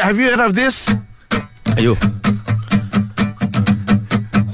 have you heard of this? Ayo.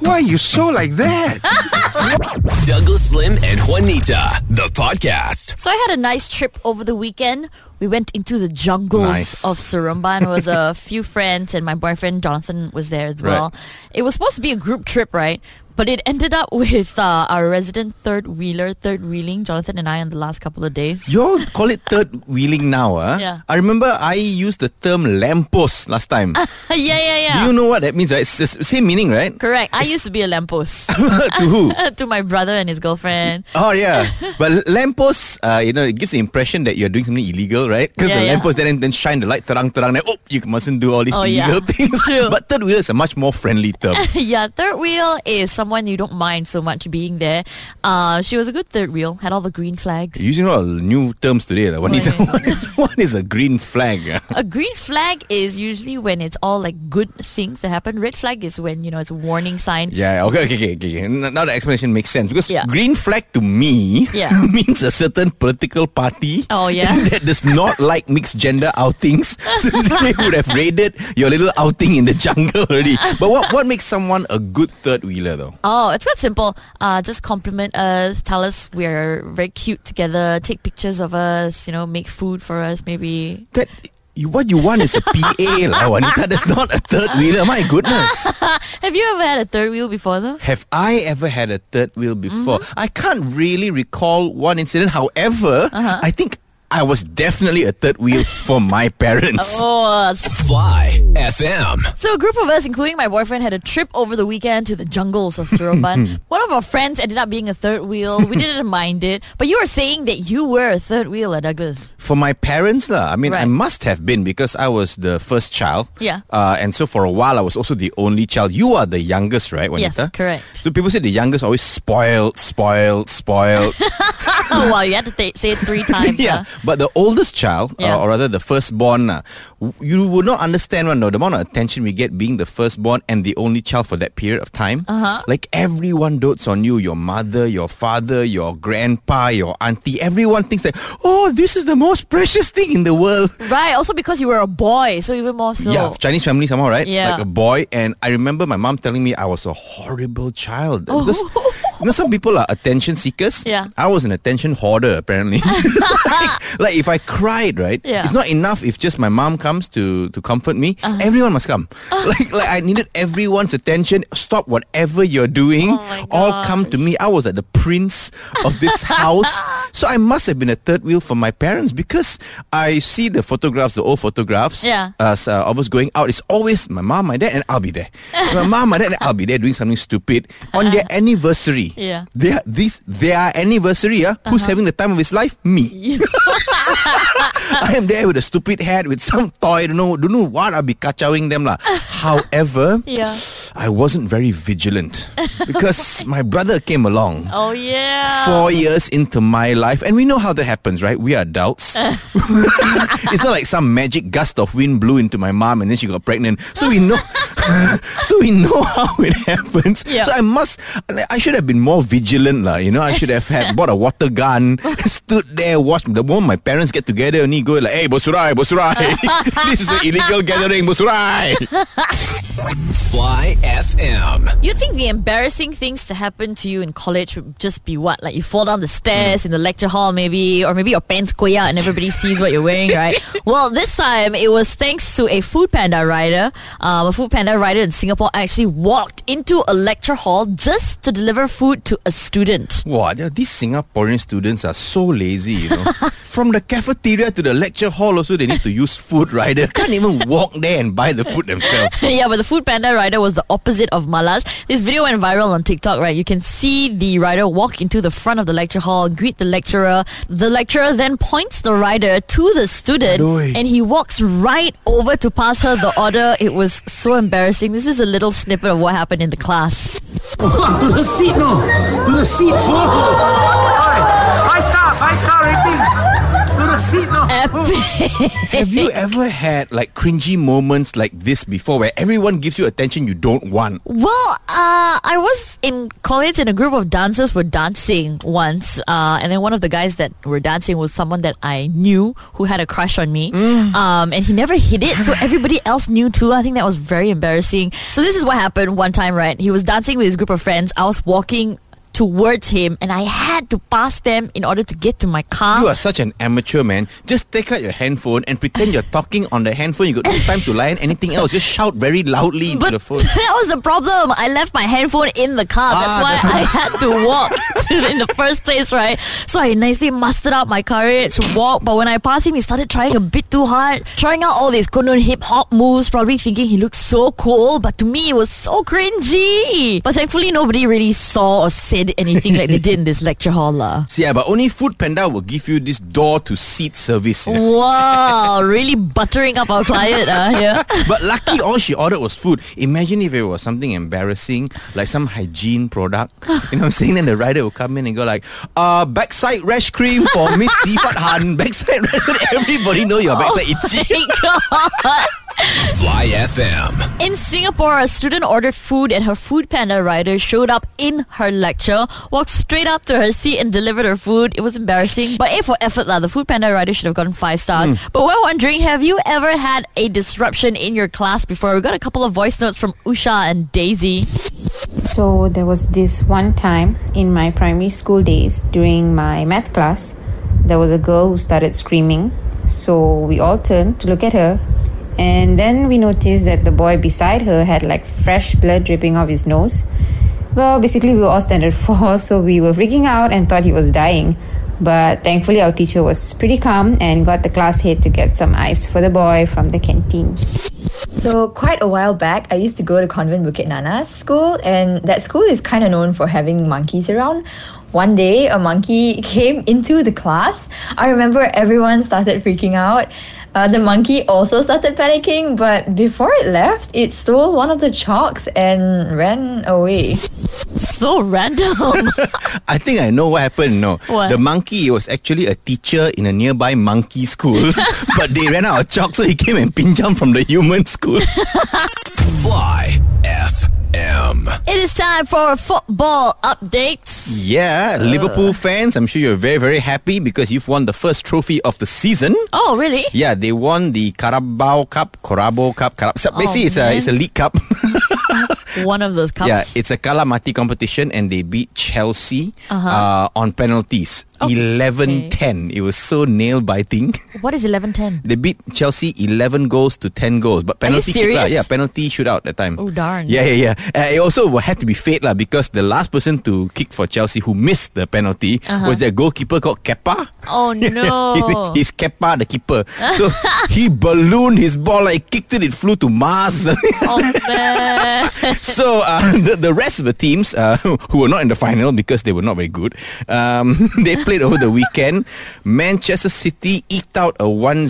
Why are you so like that? Douglas Slim and Juanita, the podcast. So I had a nice trip over the weekend. We went into the jungles Nice. of Seremban. It was a few friends and my boyfriend Jonathan was there as well. It was supposed to be a group trip, right? But it ended up with uh, our resident third wheeler, third wheeling, Jonathan and I on the last couple of days. You all call it third wheeling now, huh? Yeah. I remember I used the term lamppost last time. yeah, yeah, yeah. Do you know what that means, right? It's the same meaning, right? Correct. I used to be a lamppost to who? to my brother and his girlfriend. Oh yeah, but lamppost, uh, you know, it gives the impression that you're doing something illegal, right? Because Yeah, the yeah. lamppost then then shine the light, terang terang. Then oh, you mustn't do all these Oh, illegal yeah. things. True. But third wheel is a much more friendly term. yeah, third wheel is someone you don't mind so much being there. Uh, she was a good third wheel, had all the green flags. You're using all new terms today. Like, what, is, what, is, what is a green flag? A green flag is usually when it's all like good things that happen. Red flag is when, you know, it's a warning sign. Yeah, okay, okay, okay, okay. Now the explanation makes sense because Yeah. green flag to me Yeah. means a certain political party Oh, yeah. that does not like mixed gender outings. So they would have raided your little outing in the jungle already. But what, what makes someone a good third wheeler though? Oh, it's quite simple. Uh, just compliment us, tell us we're very cute together, take pictures of us, you know, make food for us maybe. That you, what you want is a PA lah, Wanita. That's not a third wheeler. My goodness. Have you ever had a third wheel before though? Have I ever had a third wheel before? Mm-hmm. I can't really recall one incident. However, Uh-huh. I think I was definitely a third wheel for my parents. Oh, Fly FM. So a group of us, including my boyfriend, had a trip over the weekend to the jungles of Suroban. One of our friends ended up being a third wheel. We didn't mind it. But you were saying that you were a third wheeler, Douglas. For my parents, lah. I mean, I must have been because I was the first child. Yeah. Uh, and so for a while, I was also the only child. You are the youngest, right, Yes, correct. So people say the youngest always spoiled, spoiled, spoiled. Oh wow, you had to th- say it three times. yeah. huh? But the oldest child, Yeah. uh, or rather the firstborn, uh, you would not understand one, no, the amount of attention we get being the firstborn and the only child for that period of time. Uh-huh. Like everyone dotes on you, your mother, your father, your grandpa, your auntie. Everyone thinks that, oh, this is the most precious thing in the world. Right. Also because you were a boy, so even more so. Yeah, Chinese family somehow, right? Yeah. Like a boy. And I remember my mom telling me I was a horrible child. Oh. Because, you know, some people are attention seekers. Yeah. I was an attention hoarder, apparently. like, like if I cried, right? Yeah. It's not enough if just my mom comes to, to comfort me. Uh-huh. Everyone must come. like, like I needed everyone's attention. Stop whatever you're doing. Oh All come to me. I was like the prince of this house. So I must have been a third wheel for my parents because I see the photographs, the old photographs. Yeah. As uh, I was going out, it's always my mom, my dad, and I'll be there. So my mom, my dad, and I'll be there doing something stupid on their anniversary. Yeah. Their this their anniversary. Uh, Who's having the time of his life? Me. I am there with a stupid hat with some toy. Don't know, don't know what I'll be kachawing them lah. However, Yeah. I wasn't very vigilant because my brother came along. Oh yeah. Four years into my life, and we know how that happens, right? We are adults. it's not like some magic gust of wind blew into my mom and then she got pregnant. So we know, so we know how it happens. Yeah. So I must, I should have been more vigilant, lah. You know, I should have had bought a water gun, stood there, watched the moment my parents get together and he go like, "Hey, bosurai, bosurai, this is an illegal gathering, bosurai." Fly FM. You think the embarrassing things to happen to you in college would just be what? Like you fall down the stairs in the lecture hall maybe, or maybe your pants go out and everybody sees what you're wearing, right? well, this time it was thanks to a Food Panda rider. Um, a Food Panda rider in Singapore actually walked into a lecture hall just to deliver food to a student. Wow, these Singaporean students are so lazy, you know. From the cafeteria to the lecture hall also they need to use food rider. Can't even walk there and buy the food themselves. yeah, but the Food Panda rider was the opposite of Malas. This video went viral on TikTok, right? You can see the rider walk into the front of the lecture hall, greet the lecturer. The lecturer then points the rider to the student Adoy. Eh. and he walks right over to pass her the order. It was so embarrassing. This is a little snippet of what happened in the class. to the seat, no. To the seat, full. Five star, five star rating. To the Epic. Have you ever had like cringy moments like this before where everyone gives you attention you don't want? Well, uh, I was in college and a group of dancers were dancing once. Uh, and then one of the guys that were dancing was someone that I knew who had a crush on me. Um, and he never hid it. So everybody else knew too. I think that was very embarrassing. So this is what happened one time, right? He was dancing with his group of friends. I was walking towards him and I had to pass them in order to get to my car. You are such an amateur man. Just take out your handphone and pretend you're talking on the handphone. You got no time to lie on anything else. Just shout very loudly into But the phone. that was the problem. I left my handphone in the car. That's Ah, why that's- I had to walk in the first place, right? So I nicely mustered up my courage to walk. But when I passed him, he started trying a bit too hard, trying out all these Konon hip hop moves, probably thinking he looked so cool. But to me, it was so cringy. But thankfully, nobody really saw or said anything like they did in this lecture hall. lah. See, yeah, but only Food Panda will give you this door to seat service. yeah. Wow, really buttering up our client uh, here. But lucky all she ordered was food. Imagine if it was something embarrassing, like some hygiene product. You know what I'm saying? Then the rider will come in and go like, uh, backside rash cream for Miss Sifat Han. Backside rash. Everybody know your backside itchy. Thank God. Fly FM. In Singapore, a student ordered food and her Food Panda rider showed up in her lecture, walked straight up to her seat and delivered her food. It was embarrassing, but A for effort lah. The Food Panda rider should have gotten five stars. Hmm. But we're wondering, have you ever had a disruption in your class before? We got a couple of voice notes from Usha and Daisy. So there was this one time in my primary school days during my math class, there was a girl who started screaming. So we all turned to look at her, and then we noticed that the boy beside her had like fresh blood dripping off his nose. Well, basically, we were all standard four, so we were freaking out and thought he was dying. But thankfully, our teacher was pretty calm and got the class head to get some ice for the boy from the canteen. So quite a while back, I used to go to Convent Bukit Nanas school, and that school is kind of known for having monkeys around. One day, a monkey came into the class. I remember everyone started freaking out. Uh, the monkey also started panicking, but before it left, it stole one of the chalks and ran away. So random. I think I know what happened. No, What? the monkey was actually a teacher in a nearby monkey school, but they ran out of chalk, so he came and pinjam from the human school. Fly FM. it is time for football updates. yeah, Liverpool fans, I'm sure you're very, very happy because you've won the first trophy of the season. Oh, really? Yeah, they won the Carabao Cup, Carabao Cup, Carab- so basically it's a it's a league cup. One of those cups. yeah, it's a Kalamati competition and they beat Chelsea uh on penalties. Uh-huh. Okay. 11-10. It was so nail biting. what is 1110? They beat Chelsea 11 goals to 10 goals. But penalty kick lah. Yeah, penalty shootout that time. Oh, darn. Yeah, yeah, yeah. Uh, it also will have to be fate lah because the last person to kick for Chelsea who missed the penalty was their goalkeeper called Kepa. Oh, no. He's Kepa, the keeper. So he ballooned his ball, like kicked it, it flew to Mars. oh, man. so uh, the, the rest of the teams uh, who were not in the final because they were not very good, um, they played over the weekend. Manchester City eked out a 1-0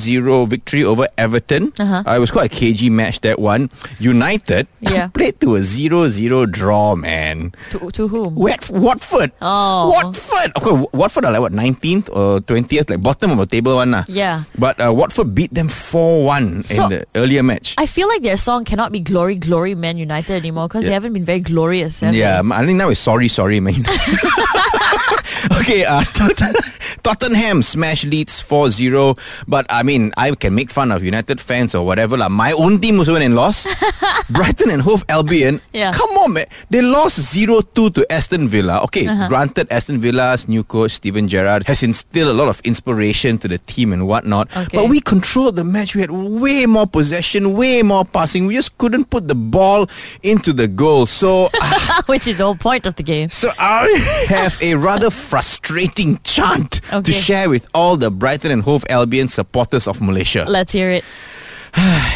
victory over Everton. Uh-huh. Uh, it was quite a cagey match, that one. United Yeah. played to a 0-0 draw, man. to, to whom? Wat- Watford. Oh. Watford. Okay, Wa- Watford are like what 19th or 20th, like bottom of the table one lah. Yeah. But uh, Watford beat them 4-1 So- in the earlier match. I feel like their song cannot be Glory, Glory Man United anymore because they haven't been very glorious. Yeah, they? I think now it's sorry, sorry, man. okay, uh, Tottenham smash Leeds 4-0. But I mean, I can make fun of United fans or whatever. Like, my own team was went and lost. Brighton and Hove Albion. Yeah. Come on, man. They lost 0-2 to Aston Villa. Okay, Uh-huh. granted, Aston Villa's new coach, Steven Gerrard, has instilled a lot of inspiration to the team and whatnot. Okay. But we controlled the match. We had way more possession, way more passing. We just couldn't put the ball into the goal. So... Which is the whole point of the game. So I have a rather frustrating chant to share with all the Brighton and Hove Albion supporters of Malaysia. Let's hear it.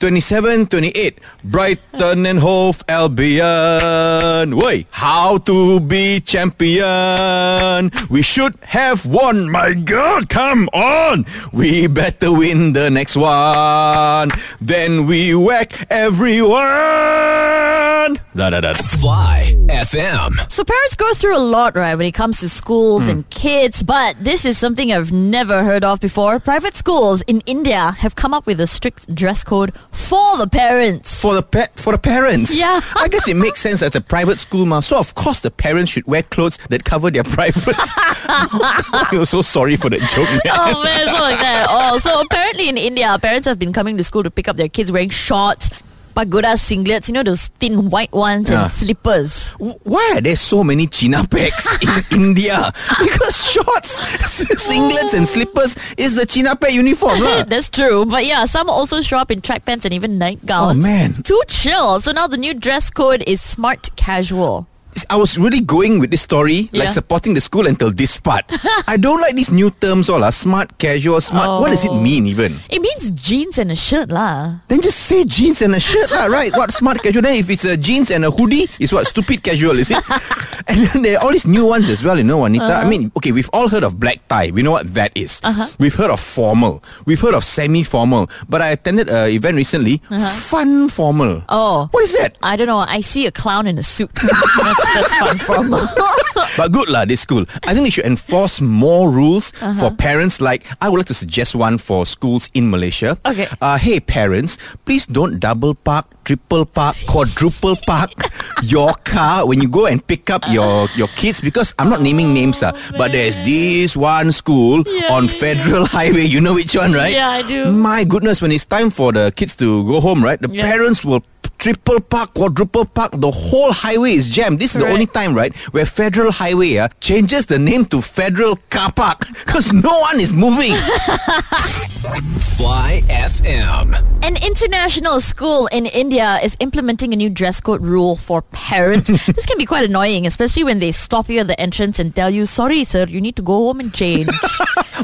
27, 28. Brighton and Hove Albion. Wait, how to be champion? We should have won. My God, come on. We better win the next one. Then we whack everyone. on. Da, da, da. Fly FM. So parents go through a lot, right, when it comes to schools and hmm. kids. But this is something I've never heard of before. Private schools in India have come up with a strict dress code for the parents. For the pa- for the parents. Yeah. I guess it makes sense as a private school, ma. So of course the parents should wear clothes that cover their privates. You're so sorry for that joke, man. Oh man, it's not like that. Oh, so apparently in India, parents have been coming to school to pick up their kids wearing shorts, pagoda singlets, you know those thin white ones, Yeah. and slippers. Why are there so many China packs in India? Because shorts, singlets, and slippers is the China pack uniform, lah. That's true. But yeah, some also show up in track pants and even nightgowns. Oh, man. Too chill. So now the new dress code is smart casual. I was really going with this story, like supporting the school until this part. I don't like these new terms all, ah. smart, casual, smart. What does it Oh. mean even? It means jeans and a shirt lah. Then just say jeans and a shirt, lah, right? What smart casual? Then if it's a jeans and a hoodie, it's what stupid casual, is it? and then there are all these new ones as well, you know, Anita. I Uh-huh. mean, okay, we've all heard of black tie. We know what that is. We've heard of formal. We've heard of semi-formal. But I attended an event recently, fun formal. Uh-huh. Oh. What is that? I don't know. I see a clown in a suit. That's, that's fun from. But good lah, this school. I think they should enforce more rules Uh-huh. for parents. Like I would like to suggest one for schools in Malaysia. Okay. Uh, hey parents, please don't double park, triple park, quadruple park your car when you go and pick up your your kids because I'm not naming names, ah, but there's this one school Yeah, on yeah, Federal Highway. You know which one, right? Yeah, I do. My goodness, when it's time for the kids to go home, right? The Yeah. parents will triple park, quadruple park. The whole highway is jammed. This is the only time, right, where Federal Highway uh, changes the name to Federal Car Park because no one is moving. Fly FM. An international school in India is implementing a new dress code rule for parents. this can be quite annoying, especially when they stop you at the entrance and tell you, sorry, sir, you need to go home and change.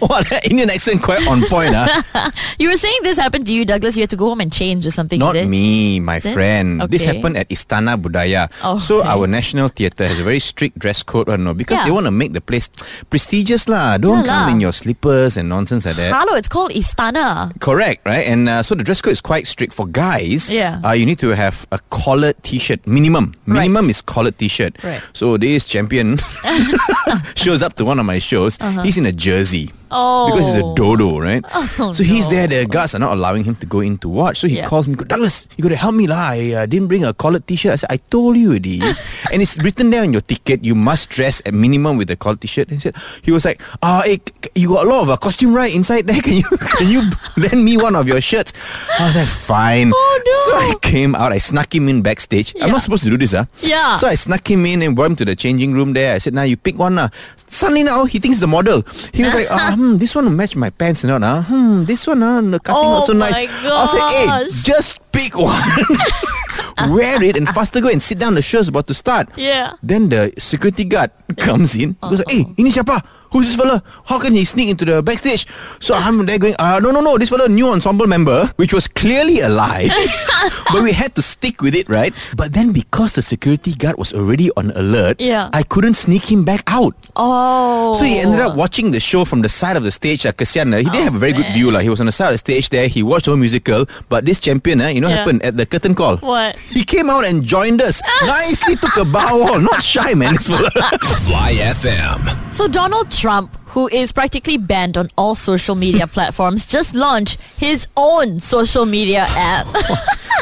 wow, that Indian accent quite on point, huh? you were saying this happened to you, Douglas. You had to go home and change or something, Not is it? me, my Then? friend. This Okay. happened at Istana Budaya. Oh, so our national theatre has a very strict dress code, or no, because Yeah. they want to make the place prestigious lah. Don't Yeah come lah. in your slippers and nonsense like that. Hello, it's called Istana. Correct, right? And uh, so the dress code is quite strict for guys. Yeah. Uh, you need to have a collared T-shirt minimum. Minimum is collared T-shirt. Right. So this champion shows up to one of my shows. He's in a jersey. Oh. Because he's a dodo, right? Oh, so he's no. there. The guards are not allowing him to go in to watch. So he Yeah. calls me, Douglas, you got to help me lah. I uh, didn't bring a collared T-shirt. I said, I told you already. and it's written there on your ticket. You must dress at minimum with a collared T-shirt. And he said, he was like, ah, hey, c- c- you got a lot of a costume right inside there. Can you can you lend me one of your shirts? I was like, fine. Oh, no. So I came out. I snuck him in backstage. I'm not supposed to do this, ah. Yeah. So I snuck him in and brought him to the changing room there. I said, now you pick one lah. Suddenly now he thinks the model. He was like, ah, hmm, this one will match my pants and all. Ah. Hmm, this one, ah, the cutting Oh not so nice. my I was like, hey, just pick one. Wear it and faster go and sit down. The show's about to start. Yeah. Then the security guard comes in. Goes, hey, ini siapa? Who's this fella? How can he sneak into the backstage? So I'm there going, uh, no, no, no, this fella new ensemble member, which was clearly a lie. but we had to stick with it, right? But then because the security guard was already on alert, Yeah. I couldn't sneak him back out. Oh. So he ended up watching the show from the side of the stage. Uh, Kasian, uh, he didn't Oh, have a very good view. Like, he was on the side of the stage there. He watched the whole musical. But this champion, uh, you know Yeah. happened at the curtain call? What? He came out and joined us. Nicely took a bow. Not shy, man. This fella. Fly FM. So Donald Trump, who is practically banned on all social media platforms, just launched his own social media app.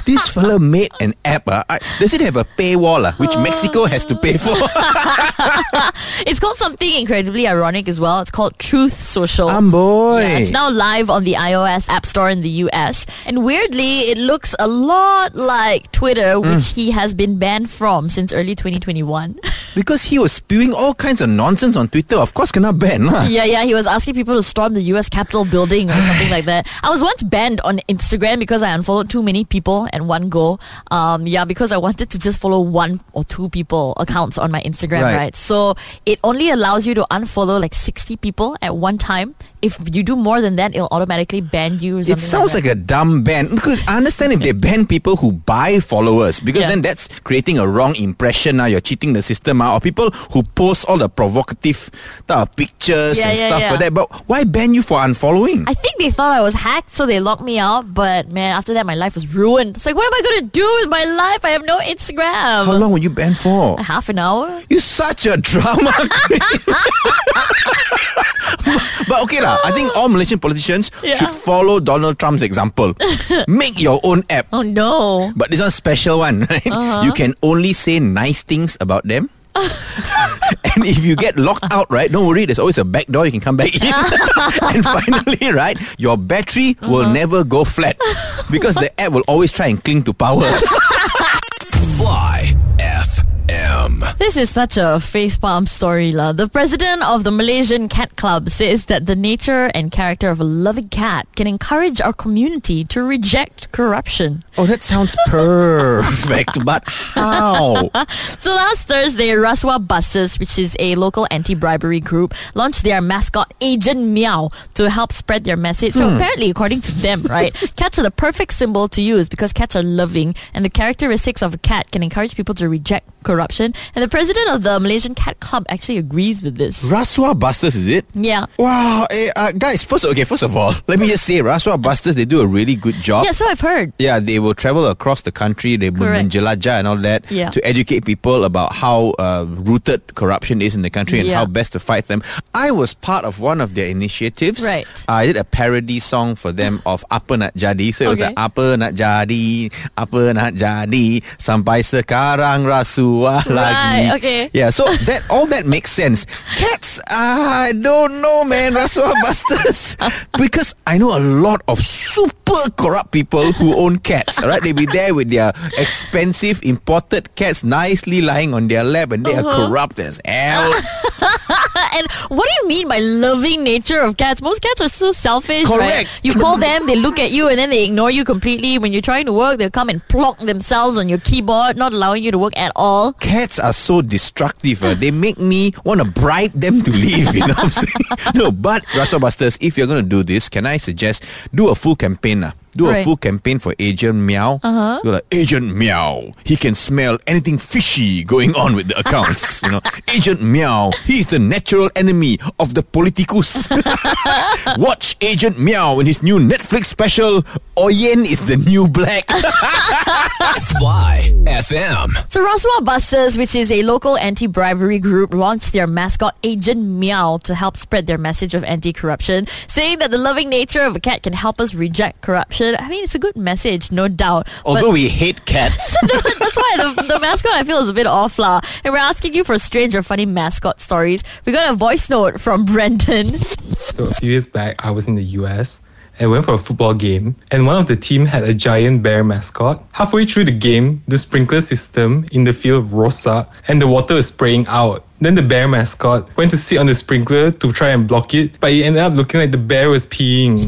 this fella made an app. Uh, does it have a paywall, uh, which Mexico has to pay for? It's called something incredibly ironic as well. It's called Truth Social. um, boy. Yeah, it's now live on the iOS App Store in the US. And weirdly, it looks a lot like Twitter, Mm. which he has been banned from since early 2021. because he was spewing all kinds of nonsense on Twitter. Of course, cannot ban. Lah. yeah, yeah, he was asking people to storm the US Capitol building or something like that. I was once banned on Instagram because I unfollowed too many people at one go. Um, yeah, because I wanted to just follow one or two people accounts on my Instagram, Right. right? So it only allows you to unfollow like 60 people at one time. If you do more than that, it'll automatically ban you. It sounds like a dumb ban because I understand if they ban people who buy followers because Yeah. then that's creating a wrong impression. Now you're cheating the system. ah. drama or people who post all the provocative uh, pictures Yeah, and yeah, stuff yeah. like that. But why ban you for unfollowing? I think they thought I was hacked, so they locked me out. But man, after that, my life was ruined. It's like, what am I going to do with my life? I have no Instagram. How long were you banned for? Half an hour. You're such a drama. But okay lah, I think all Malaysian politicians Yeah. should follow Donald Trump's example. Make your own app. Oh no. But this one special one, right? Uh-huh. You can only say nice things about them. and if you get locked out, right, don't worry, there's always a back door you can come back in. and finally, right, your battery will Uh-huh. never go flat because the app will always try and cling to power. Fly FM. This is such a facepalm story, lah. The president of the Malaysian Cat Club says that the nature and character of a loving cat can encourage our community to reject corruption. oh, that sounds perfect, but how? So last Thursday, Raswa Buses, which is a local anti-bribery group, launched their mascot Agent Meow to help spread their message. So hmm. apparently, according to them, right, cats are the perfect symbol to use because cats are loving, and the characteristics of a cat can encourage people to reject corruption. And the president of the Malaysian Cat Club actually agrees with this. Raswa Busters, is it? Yeah. Wow, eh, uh, guys. First, okay. First of all, let me just say, Raswa Busters they do a really good job. Yeah, so I've heard. Yeah, they will travel across the country. They will Correct. menjelajah and all that Yeah. to educate people about how uh, rooted corruption is in the country and Yeah. how best to fight them. I was part of one of their initiatives. Right. I did a parody song for them of Apa Nak Jadi. So it was Okay. like Apa Nak Jadi, Apa Nak Jadi, Sampai Sekarang Rasuah Lagi. Right, okay. Yeah, so that all that makes sense. Cats, I don't know, man. Rasuah Busters. because I know a lot of super corrupt people who own cats. All right, they be there with their expensive imported cats nicely lying on their lap, and they are Uh-huh. corrupt as hell. And what do you mean by loving nature of cats? Most cats are so selfish. Correct. Right? You call them, they look at you, and then they ignore you completely. When you're trying to work, they'll come and plonk themselves on your keyboard, not allowing you to work at all. Cats are so destructive. uh, they make me want to bribe them to leave. You know what I'm saying? No, but Russell Busters, if you're going to do this, can I suggest do a full campaign? Uh. Do a full campaign for Agent Meow. Uh-huh. You're like, Agent Meow. He can smell anything fishy going on with the accounts. you know, Agent Meow. He is the natural enemy of the politicus. Watch Agent Meow in his new Netflix special. Oyen is the new black. Fly FM. So Roswell Busters, which is a local anti-bribery group, launched their mascot Agent Meow to help spread their message of anti-corruption, saying that the loving nature of a cat can help us reject corruption. I mean, it's a good message, no doubt. But- Although we hate cats. That's why the, the mascot I feel is a bit off lah. And we're asking you for strange or funny mascot stories. We got a voice note from Brendan. So a few years back, I was in the US and went for a football game, and one of the team had a giant bear mascot. Halfway through the game, the sprinkler system in the field rose up, and the water was spraying out. Then the bear mascot went to sit on the sprinkler to try and block it, but it ended up looking like the bear was peeing.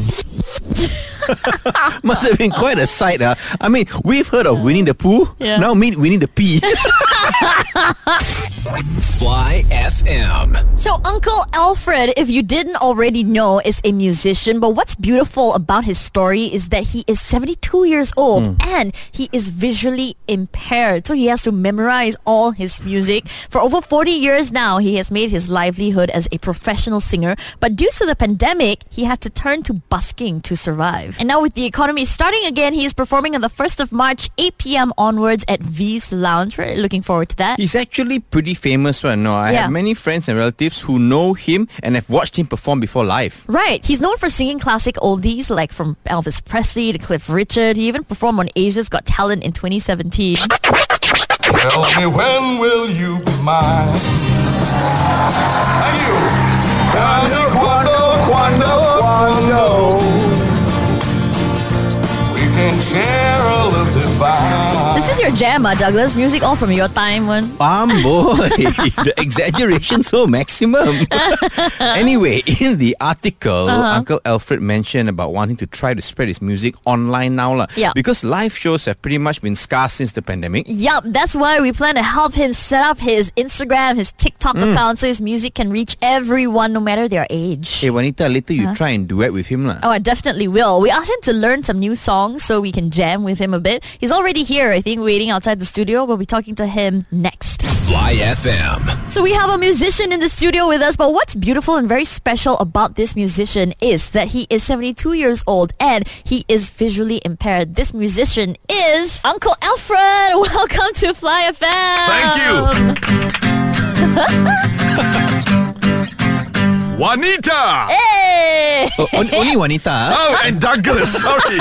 Must have been quite a sight. Uh. I mean, we've heard of Winnie the Pooh. Yeah. Now meet Winnie the Pee. Fly FM. So Uncle Alfred, if you didn't already know, is a musician. But what's beautiful about his story is that he is 72 years old hmm. and he is visually impaired. So he has to memorize all his music. For over 40 years now, he has made his livelihood as a professional singer. But due to the pandemic, he had to turn to busking to survive. And now with the economy starting again, he is performing on the 1st of March, 8 p.m. onwards at V's Lounge. We're looking forward to that. He's actually pretty famous right now. I Yeah. have many friends and relatives who know him and have watched him perform before live. Right. He's known for singing classic oldies like from Elvis Presley to Cliff Richard. He even performed on Asia's Got Talent in 2017. Tell me when will you be mine? Thank you. This is your jam, uh, Douglas. Music all from your time one. Um, boy, the exaggeration so maximum. anyway, in the article, Uh-huh. Uncle Alfred mentioned about wanting to try to spread his music online now. lah. Yeah. Because live shows have pretty much been scarce since the pandemic. Yup, that's why we plan to help him set up his Instagram, his TikTok account so his music can reach everyone no matter their age. Hey, Juanita, later you try and duet with him. lah. Oh, I definitely will. We asked him to learn some new songs so we can jam with him a bit. He's already here. I think waiting outside the studio. We'll be talking to him next. Fly FM. So we have a musician in the studio with us, but what's beautiful and very special about this musician is that he is 72 years old and he is visually impaired. This musician is Uncle Alfred. Welcome to Fly FM. Thank you. Juanita. Hey! Oh, on- only Juanita. huh? Oh, and Douglas. Sorry.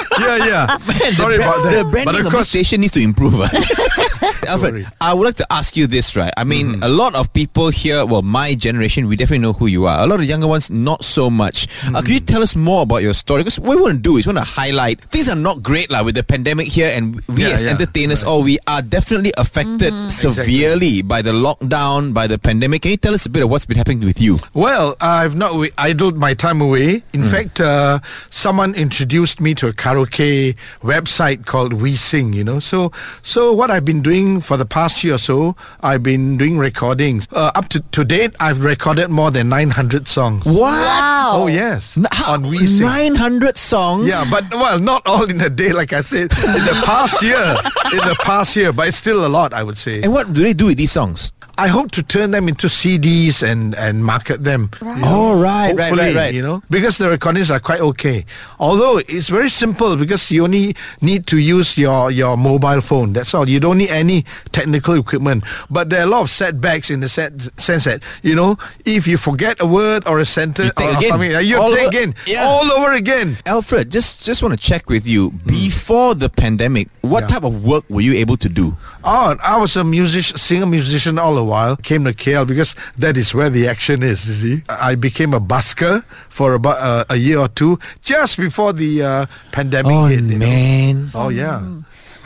yeah, yeah. Sorry the, about that. The but branding of of this course, station needs to improve. ah. Alfred, Sorry. I would like to ask you this, right? I mean, Mm-hmm. a lot of people here, well, my generation, we definitely know who you are. A lot of younger ones, not so much. Uh, could you Mm-hmm. tell us more about your story? Because what we want to do is we want to highlight things are not great lah with the pandemic here, and we Yeah, as yeah. entertainers, oh, we are definitely affected severely by the lockdown, by the pandemic. Can you tell us a bit of what's been happening with you? Well, I've not wa- idled my time away. In fact, uh, someone introduced me to a karaoke website called We Sing. You know, so so what I've been doing for the past year or so, I've been doing recordings. Uh, up to to date, I've recorded more than 900 songs. What? Oh yes, N- how- on We Sing. 900 songs? Yeah, but well, not all in a day, like I said. In the past year, in the past year, but it's still a lot, I would say. And what do they do with these songs? I hope to turn them into CDs and, and market them. Right. Oh, right, right, right, right. You know, because the recordings are quite okay. Although it's very simple because you only need to use your, your mobile phone. That's all. You don't need any technical equipment. But there are a lot of setbacks in the set, sense that, you know, if you forget a word or a sentence take or again. something, uh, you All take over- again. Yeah. All over again. Alfred, just just want to check with you. Before the pandemic, what Hmm. Yeah. type of work were you able to do? Oh, I was a musician, singer musician all the while. Came to KL because that is where the action is. You see, I became a busker for about uh, a year or two just before the uh, pandemic Oh hit. you know. man. Oh yeah.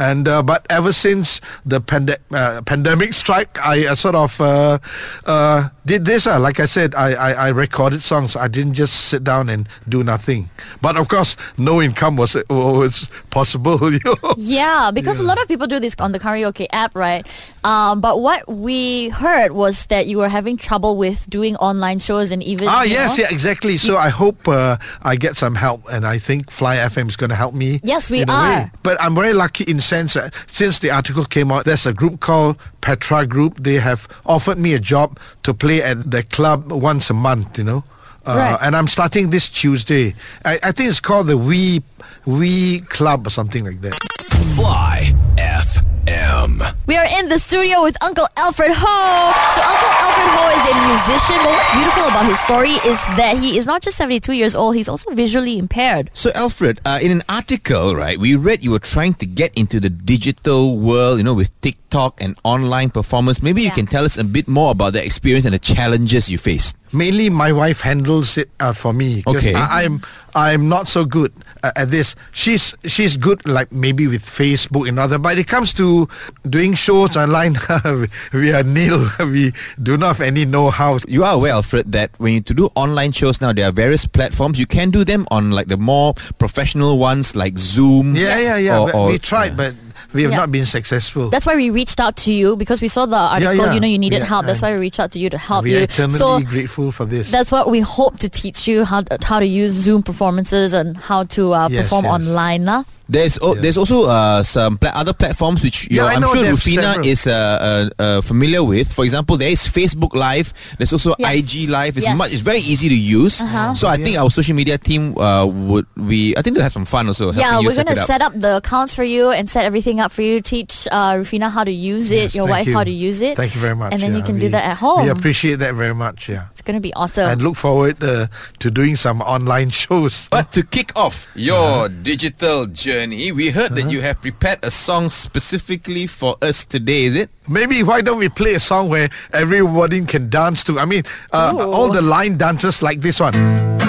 And uh, but ever since the pande- uh, pandemic strike, I uh, sort of uh, uh, did this. Uh, like I said, I, I, I recorded songs. I didn't just sit down and do nothing. But of course, no income was was possible. You know? Yeah, because a lot of people do this on the karaoke app, right? Um, but what we heard was that you were having trouble with doing online shows and even Ah, yes, know- yeah, exactly. So I hope uh, I get some help, and I think Fly FM is going to help me. Yes, we are. But I'm very lucky in sense that since the article came out, there's a group called Petra Group. They have offered me a job to play at the club once a month. You know. Uh, Right. And I'm starting this Tuesday. I, I think it's called the We We Club or something like that. Fly FM. We are in the studio with Uncle Alfred Ho. So Uncle Alfred Ho is a musician, but what's beautiful about his story is that he is not just 72 years old, he's also visually impaired. So Alfred, uh, in an article, right, we read you were trying to get into the digital world, you know, with TikTok and online performance. Maybe you can tell us a bit more about the experience and the challenges you faced. Mainly, my wife handles it uh, for me. Okay. I, I'm I'm not so good uh, at this. She's she's good like maybe with Facebook and other, but it comes to doing shows online, we are nil. We do not have any know-how. You are aware, Alfred, that when you to do online shows now, there are various platforms. You can do them on like the more professional ones like Zoom. Yeah, yeah, yeah. or- or- we tried, but we have Yeah. not been successful. That's why we reached out to you because we saw the article, yeah. you know, you needed Yeah, help. That's why we reached out to you to help we are you. eternally So grateful for this. that's what we hope to teach you how to, how to use Zoom performances and how to uh, Yes, perform yes. online. lah. There's o- Yeah. there's also uh, some pla- other platforms which you Yeah, I I'm sure Rufina several. is uh, uh, uh, familiar with. For example, there is Facebook Live. There's also Yes. IG Live. It's Yes. much. It's very easy to use. Uh-huh. So I think our social media team uh, would we I think they'll have some fun also. Yeah, helping you we're set going to it up. set up the accounts for you and set everything up for you. Teach uh, Rufina how to use it, Yes, your wife you. how to use it. Thank you very much. And then you yeah. can do that at home. We appreciate that very much. Yeah. It's going to be awesome. And look forward uh, to doing some online shows. But to kick off your digital journey, we heard that you have prepared a song specifically for us today. Is it? Maybe why don't we play a song where everybody can dance to? I mean, uh, all the line dances like this one.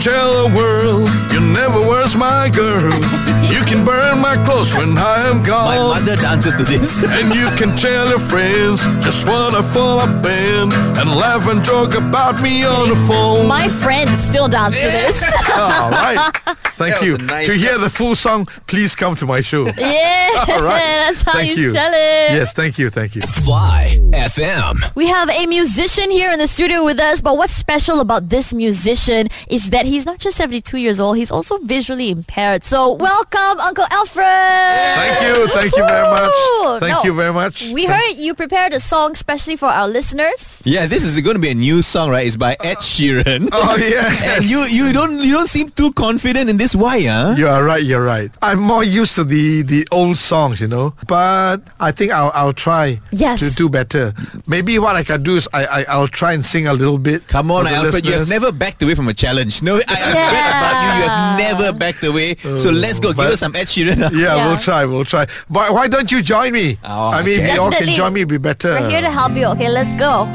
Tell the world you never was my girl. you can burn my clothes when I am gone. My gone. mother dances to this. And you can tell your friends just what I fall up in and laugh and joke about me on the phone. My friends still dance to this. All right. Thank That you. nice to hear guy. the full song, please come to my show. Yeah, All right. that's how Thank you, you. sell it. Yes, thank you, thank you. Fly FM. We have a musician here in the studio with us, but what's special about this musician is that he's not just 72 years old, he's also visually impaired. So, welcome, Uncle Alfred! Thank you, thank you very much. Thank No, you very much. We heard you prepared a song specially for our listeners. Yeah, this is going to be a new song, right? It's by Ed Sheeran. Oh yeah. And you you don't you don't seem too confident in this. Why, huh? You are right. You're right. I'm more used to the the old songs, you know. But I think I'll I'll try Yes. to do better. Maybe what I can do is I, I I'll try and sing a little bit. Come on, for the Alfred. You have never backed away from a challenge. No, I, I've Yeah. read about you. You have never backed away. so oh, let's go. Give us some Ed Sheeran. Yeah, Yeah. we'll try. We'll try. But why don't you join me? Oh, I mean, okay. if you all can join me, it'd be better. We're here to help you. Okay, let's go.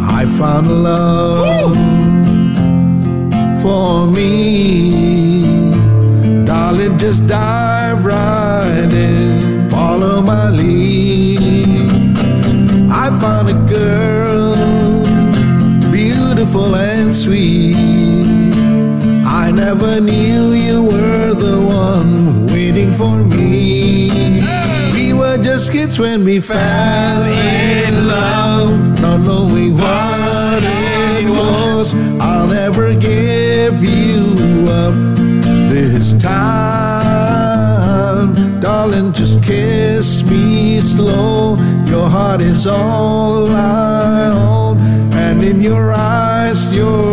I found love for me. Darling, just dive right in. Follow my lead. I found a girl, beautiful and sweet. I never knew you were the one waiting for me. We were just kids when we fell in love, not knowing what it was. I'll never give you up this time. Darling, just kiss me slow. Your heart is all I own, and in your eyes, your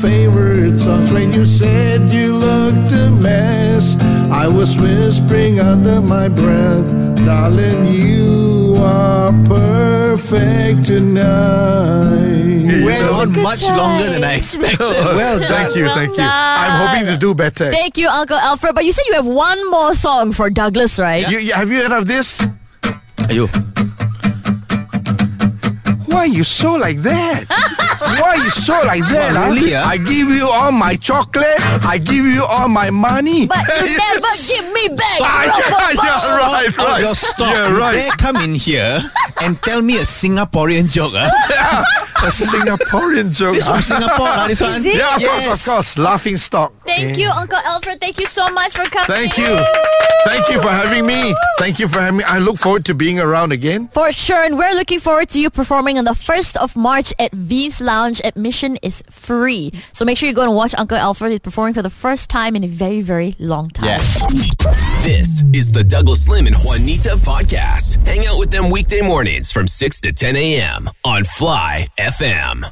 favorite songs. When you said you looked a mess, I was whispering under my breath, darling, you are perfect tonight. Went on Good much longer than I expected. well, thank you, Well thank you. done. I'm hoping to do better. Thank you, Uncle Alfred. But you said you have one more song for Douglas, right? You, you- have you heard of this? Are you? Why are you so like that? Why you so like that? Wow, huh? really, ah? I give you all my chocolate. I give you all my money. But you never give me back. Ah, Rubber yeah, ball. yeah, right, Oh, right. your stop. Yeah, You right. dare come in here and tell me a Singaporean joke. Huh? A Singaporean joke. This from? Singapore, lah, this one. Is it? Yeah, of course, Yes. of course. Laughing stock. Thank you, Uncle Alfred. Thank you so much for coming. Thank you. Thank you for having me. Thank you for having me. I look forward to being around again. For sure, and we're looking forward to you performing on the 1st of March at V's Lounge. Admission is free. So make sure you go and watch Uncle Alfred. He's performing for the first time in a very, very long time. Yeah. This is the Douglas Lim and Juanita podcast. Hang out with them weekday mornings from 6 to 10 a.m. on Fly FM.